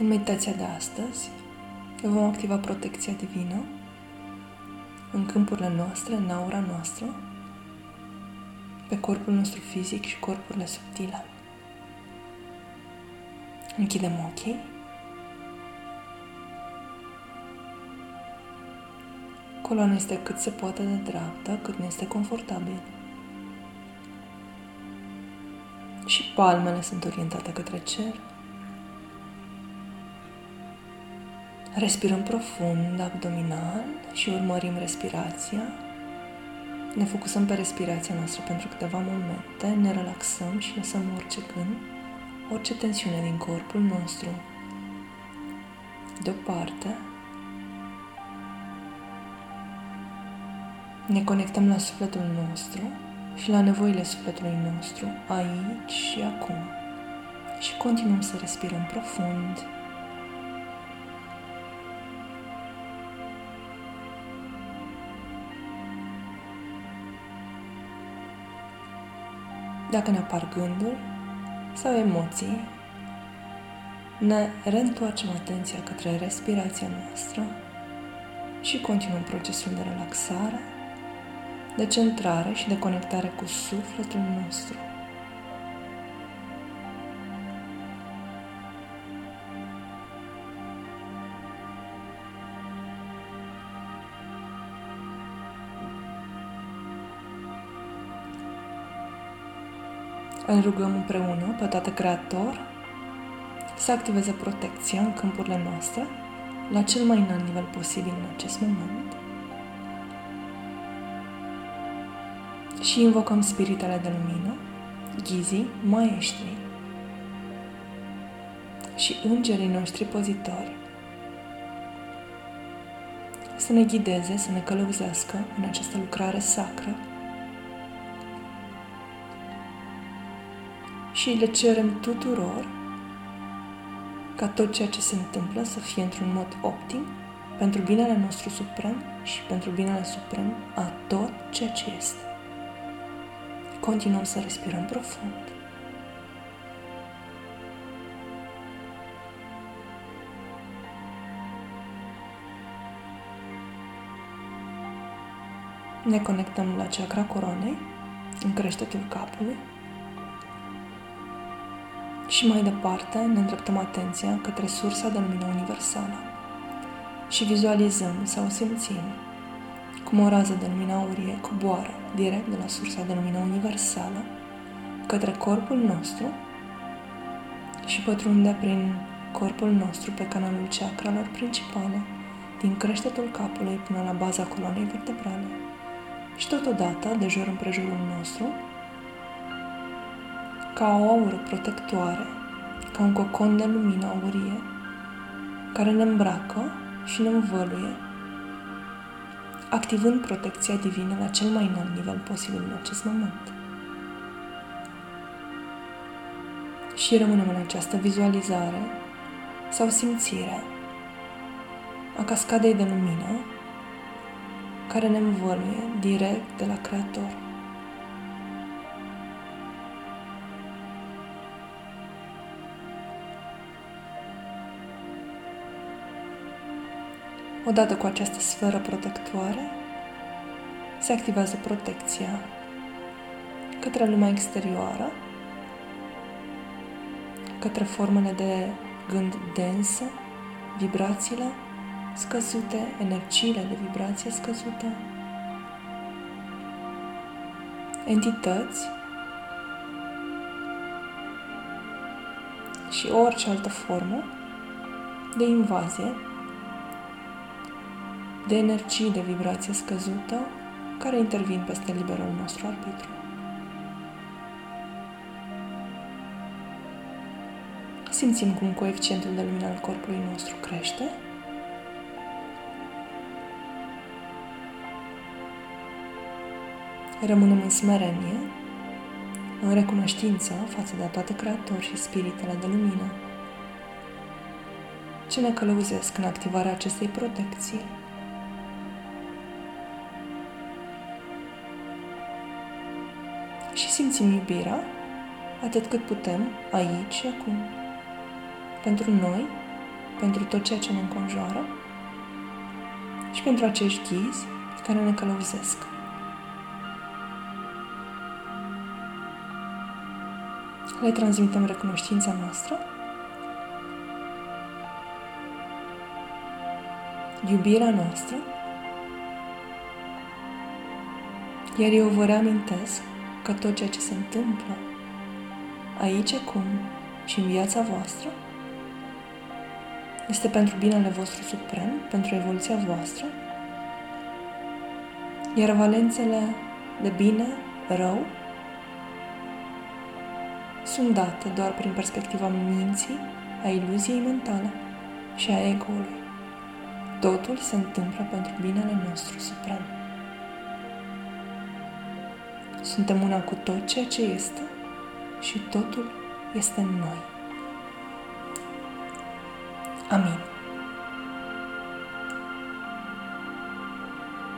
În meditația de astăzi vom activa protecția divină în câmpurile noastre, în aura noastră, pe corpul nostru fizic și corpurile subtile. Închidem ochii. Coloana este cât se poate de dreaptă, cât ne este confortabil. Și palmele sunt orientate către cer. Respirăm profund, abdominal și urmărim respirația. Ne focusăm pe respirația noastră pentru câteva momente, ne relaxăm și lăsăm orice gând, orice tensiune din corpul nostru deoparte. Ne conectăm la sufletul nostru și la nevoile sufletului nostru aici și acum. Și continuăm să respirăm profund, Dacă ne apar gânduri sau emoții, ne reîntoarcem atenția către respirația noastră și continuăm procesul de relaxare, de centrare și de conectare cu sufletul nostru. Îl rugăm împreună pe toată Creator să activeze protecția în câmpurile noastre la cel mai înalt nivel posibil în acest moment. Și invocăm spiritele de lumină, ghizii, maestri și îngerii noștri pozitori să ne ghideze, să ne călăuzească în această lucrare sacră și le cerem tuturor ca tot ceea ce se întâmplă să fie într-un mod optim pentru binele nostru suprem și pentru binele suprem a tot ceea ce este. Continuăm să respirăm profund. Ne conectăm la chakra coroanei, în creștetul capului, și mai departe ne îndreptăm atenția către sursa de lumină universală și vizualizăm sau simțim cum o rază de lumină aurie coboară direct de la sursa de lumină universală către corpul nostru și pătrunde prin corpul nostru pe canalul chakralor principale, din creștetul capului până la baza coloanei vertebrale. Și totodată, de jur împrejurul nostru, ca o aură protectoare, ca un cocon de lumină aurie, care ne îmbracă și ne învăluie, activând protecția divină la cel mai înalt nivel posibil în acest moment. Și rămânem în această vizualizare sau simțire a cascadei de lumină care ne învăluie direct de la Creator. Odată cu această sferă protectoare, se activează protecția către lumea exterioară, către formele de gând dense, vibrațiile scăzute, energiile de vibrație scăzute, entități și orice altă formă de invazie de energii de vibrație scăzută care intervin peste liberul nostru arbitru. Simțim cum coeficientul de lumină al corpului nostru crește. Rămânem în smerenie, în recunoștință față de toate creatori și spiritele de lumină, ce ne călăuzesc în activarea acestei protecții și simțim iubirea atât cât putem, aici și acum. Pentru noi pentru tot ceea ce ne înconjoară și pentru acești ghizi care ne călăuzesc. Le transmitem recunoștința noastră, iubirea noastră, iar eu vă reamintesc că tot ceea ce se întâmplă aici acum și în viața voastră este pentru binele vostru suprem, pentru evoluția voastră, iar valențele de bine, rău, sunt date doar prin perspectiva minții, a iluziei mentale și a ego-ului. Totul se întâmplă pentru binele nostru suprem. Suntem una cu tot ceea ce este și totul este în noi. Amém.